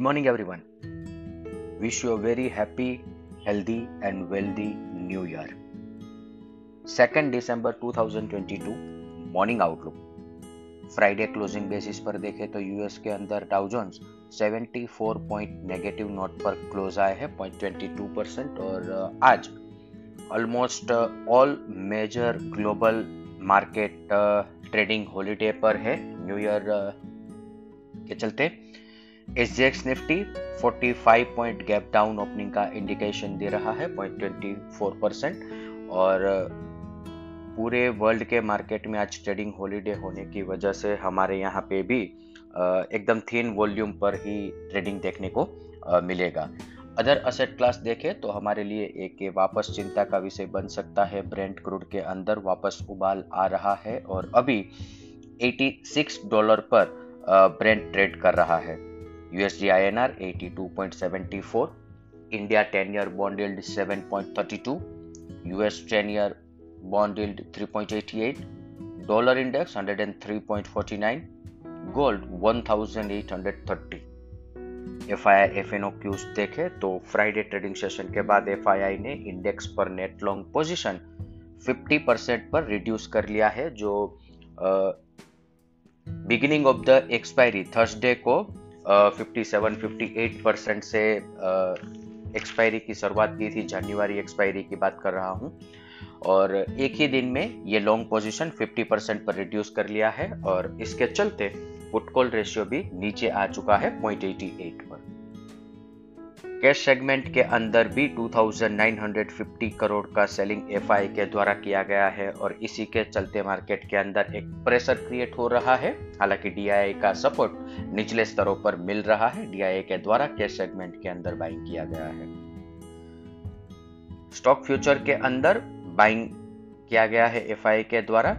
Good morning, everyone. Wish you a very happy, healthy, and wealthy new year. 2nd दिसंबर 2022 morning outlook Friday closing basis पर देखें तो US के अंदर Dow Jones 74 point negative note पर close आए हैं 0.22 परसेंट और आज almost all major global market trading holiday पर है न्यू ईयर के चलते SGX Nifty 45 point gap down opening का इंडिकेशन दे रहा है 0.24 परसेंट और पूरे वर्ल्ड के मार्केट में आज ट्रेडिंग हॉलीडे होने की वजह से हमारे यहाँ पे भी एकदम थीन वॉल्यूम पर ही ट्रेडिंग देखने को मिलेगा। अदर असेट क्लास देखें तो हमारे लिए एक वापस चिंता का विषय बन सकता है। ब्रेंड क्रूड के अंदर वापस उबाल आ रहा है और अभी 86 डॉलर पर ब्रेंड ट्रेड कर रहा है। USD INR 82.74, India 10 year bond yield 7.32, US 10 year bond yield 3.88, dollar index 103.49, gold 1830. F I I F N O cues देखे तो फ्राइडे ट्रेडिंग सेशन के बाद एफ़ आई आई ने इंडेक्स पर नेट लॉन्ग पोजीशन 50 परसेंट पर रिड्यूस कर लिया है जो beginning of the expiry Thursday को fifty seven fifty eight percent से एक्सपायरी की शुरुआत की थी जनवरी एक्सपायरी की बात कर रहा हूँ। और एक ही दिन में ये लॉन्ग पोजीशन 50 परसेंट पर रिड्यूस कर लिया है और इसके चलते पुट कॉल रेशियो भी नीचे आ चुका है 0.88 पर कैश सेगमेंट के अंदर भी 2950 करोड़ का सेलिंग एफआई के द्वारा किया गया है और इसी के चलते मार्केट के अंदर एक प्रेशर क्रिएट हो रहा है। हालाँकि डी का सपोर्ट निचले स्तरों पर मिल रहा है। डी के द्वारा कैश सेगमेंट के अंदर बाइंग किया गया है। स्टॉक फ्यूचर के अंदर बाइंग किया गया है एफ़ के द्वारा।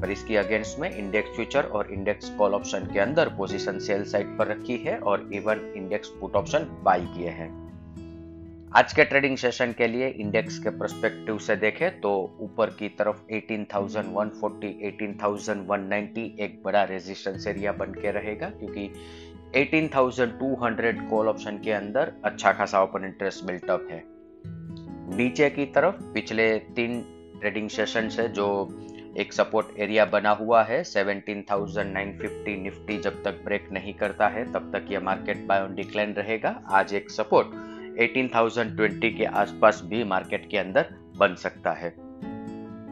पर इसकी अगेंस्ट में इंडेक्स फ्यूचर और इंडेक्स कॉल ऑप्शन के अंदर पोजीशन सेल साइड पर रखी है और even index put option buy किए हैं। आज के ट्रेडिंग सेशन के लिए इंडेक्स के परस्पेक्टिव से देखें तो ऊपर की तरफ़ 18,140, 18,190 एक बड़ा रेजिस्टेंस एरिया बन के रहेगा क्योंकि 18,200 कॉल ऑप्शन के अंदर अच्छा खासा ओपन इंटरेस्ट बिल्टअप है। नीचे की तरफ़ पिछले तीन ट्रेडिंग सेशन से जो एक सपोर्ट एरिया बना हुआ है 17,950 निफ्टी जब तक ब्रेक नहीं करता है तब तक यह मार्केट बाय ऑन डिक्लाइन रहेगा। आज एक सपोर्ट 18,020 के आसपास भी मार्केट के अंदर बन सकता है।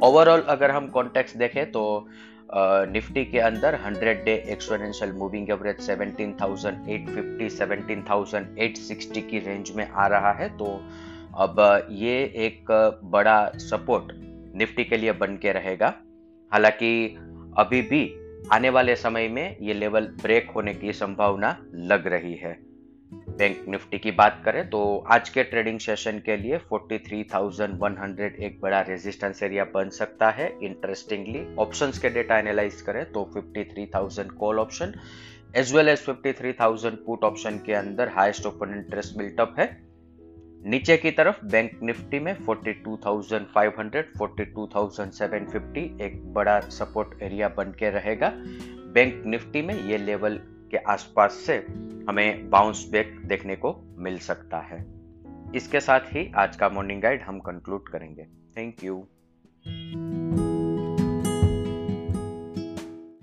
ओवरऑल अगर हम कॉन्टेक्स्ट देखें तो निफ्टी के अंदर 100 डे एक्सपोनेंशियल मूविंग एवरेज 17,850 17,860 की रेंज में आ रहा है। तो अब ये एक बड़ा सपोर्ट निफ्टी के लिए बन के रहेगा। हालाँकि अभी भी आने वाले समय में ये लेवल ब्रेक होने की संभावना लग रही है। बैंक निफ्टी की बात करें तो आज के ट्रेडिंग सेशन के लिए 43,100 एक बड़ा रेजिस्टेंस एरिया बन सकता है। इंटरेस्टिंगली ऑप्शंस के डेटा एनालाइज करें तो 53,000 call option as well as 53,000 put option के अंदर हाईएस्ट ओपन इंटरेस्ट बिल्टअप है। नीचे की तरफ़ बैंक निफ्टी में 42,500 42,750 एक बड़ा सपोर्ट एरिया बन के रहेगा। बैंक निफ्टी में ये लेवल के आसपास से हमें बाउंस बैक देखने को मिल सकता है। इसके साथ ही आज का मॉर्निंग गाइड हम कंक्लूड करेंगे। Thank you